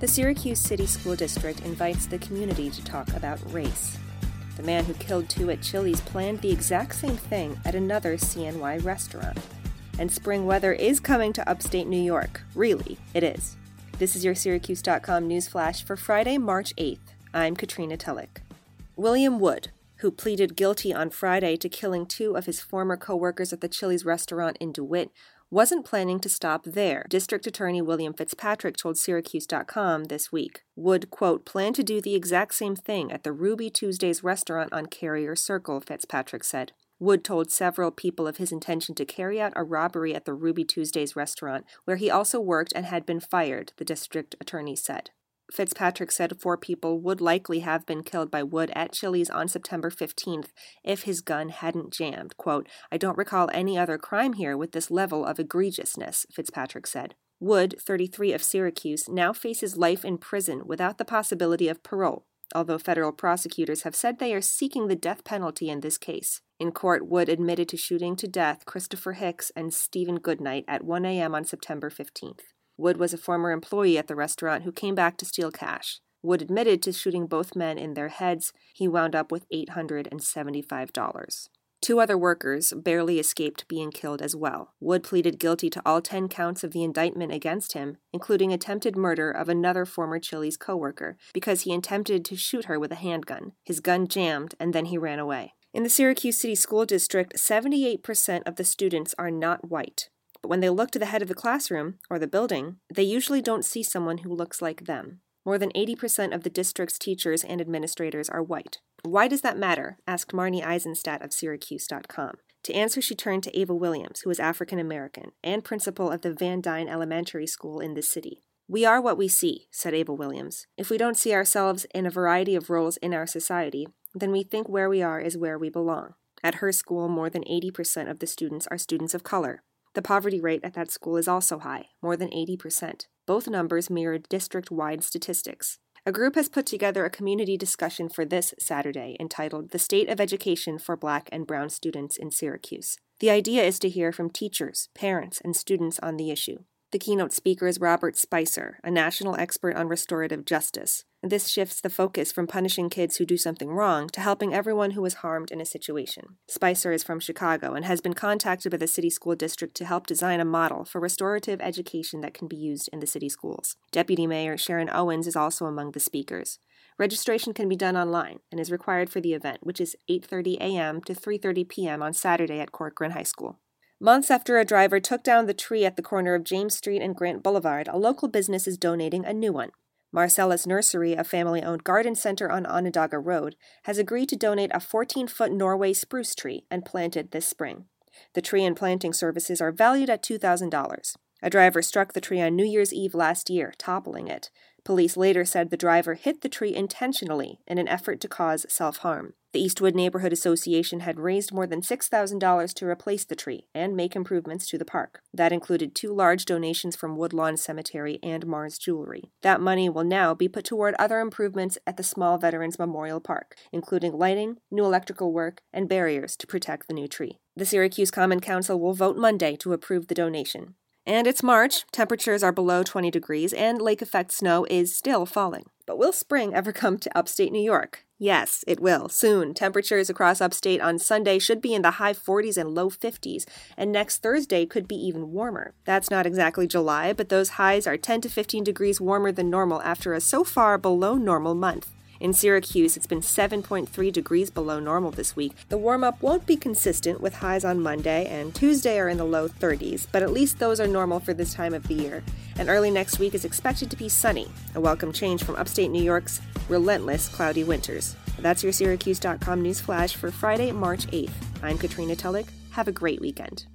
The Syracuse City School District invites the community to talk about race. The man who killed two at Chili's planned the exact same thing at another CNY restaurant. And spring weather is coming to upstate New York. Really, it is. This is your Syracuse.com news flash for Friday, March 8th. I'm Katrina Tulloch. William Wood, who pleaded guilty on Friday to killing two of his former coworkers at the Chili's restaurant in DeWitt, wasn't planning to stop there. District Attorney William Fitzpatrick told Syracuse.com this week. would, quote, planned to do the exact same thing at the Ruby Tuesdays restaurant on Carrier Circle, Fitzpatrick said. Wood told several people of his intention to carry out a robbery at the Ruby Tuesdays restaurant, where he also worked and had been fired, the district attorney said. Fitzpatrick said four people would likely have been killed by Wood at Chili's on September 15th if his gun hadn't jammed. Quote, I don't recall any other crime here with this level of egregiousness, Fitzpatrick said. Wood, 33 of Syracuse, now faces life in prison without the possibility of parole, although federal prosecutors have said they are seeking the death penalty in this case. In court, Wood admitted to shooting to death Christopher Hicks and Stephen Goodnight at 1 a.m. on September 15th. Wood was a former employee at the restaurant who came back to steal cash. Wood admitted to shooting both men in their heads. He wound up with $875. Two other workers barely escaped being killed as well. Wood pleaded guilty to all 10 counts of the indictment against him, including attempted murder of another former Chili's coworker, because he attempted to shoot her with a handgun. His gun jammed, and then he ran away. In the Syracuse City School District, 78% of the students are not white. But when they look to the head of the classroom or the building, they usually don't see someone who looks like them. More than 80% of the district's teachers and administrators are white. Why does that matter? asked Marnie Eisenstadt of Syracuse.com. To answer, she turned to Ava Williams, who is African American and principal of the Van Duyn Elementary School in the city. We are what we see, said Ava Williams. If we don't see ourselves in a variety of roles in our society, then we think where we are is where we belong. At her school, more than 80% of the students are students of color. The poverty rate at that school is also high, more than 80%. Both numbers mirror district wide statistics. A group has put together a community discussion for this Saturday entitled The State of Education for Black and Brown Students in Syracuse. The idea is to hear from teachers, parents, and students on the issue. The keynote speaker is Robert Spicer, a national expert on restorative justice. This shifts the focus from punishing kids who do something wrong to helping everyone who was harmed in a situation. Spicer is from Chicago and has been contacted by the city school district to help design a model for restorative education that can be used in the city schools. Deputy Mayor Sharon Owens is also among the speakers. Registration can be done online and is required for the event, which is 8:30 a.m. to 3:30 p.m. on Saturday at Corcoran High School. Months after a driver took down the tree at the corner of James Street and Grant Boulevard, a local business is donating a new one. Marcellus Nursery, a family owned garden center on Onondaga Road, has agreed to donate a 14 foot Norway spruce tree and plant it this spring. The tree and planting services are valued at $2,000. A driver struck the tree on New Year's Eve last year, toppling it. Police later said the driver hit the tree intentionally in an effort to cause self harm. The Eastwood Neighborhood Association had raised more than $6,000 to replace the tree and make improvements to the park. That included two large donations from Woodlawn Cemetery and Mars Jewelry. That money will now be put toward other improvements at the Small Veterans Memorial Park, including lighting, new electrical work, and barriers to protect the new tree. The Syracuse Common Council will vote Monday to approve the donation. And it's March, temperatures are below 20 degrees, and lake effect snow is still falling. But will spring ever come to upstate New York? Yes, it will, soon. Temperatures across upstate on Sunday should be in the high 40s and low 50s, and next Thursday could be even warmer. That's not exactly July, but those highs are 10 to 15 degrees warmer than normal after a so far below normal month. In Syracuse, it's been 7.3 degrees below normal this week. The warm up won't be consistent with highs on Monday and Tuesday are in the low 30s, but at least those are normal for this time of the year. And early next week is expected to be sunny, a welcome change from upstate New York's relentless cloudy winters. That's your Syracuse.com news flash for Friday, March 8th. I'm Katrina Tulloch. Have a great weekend.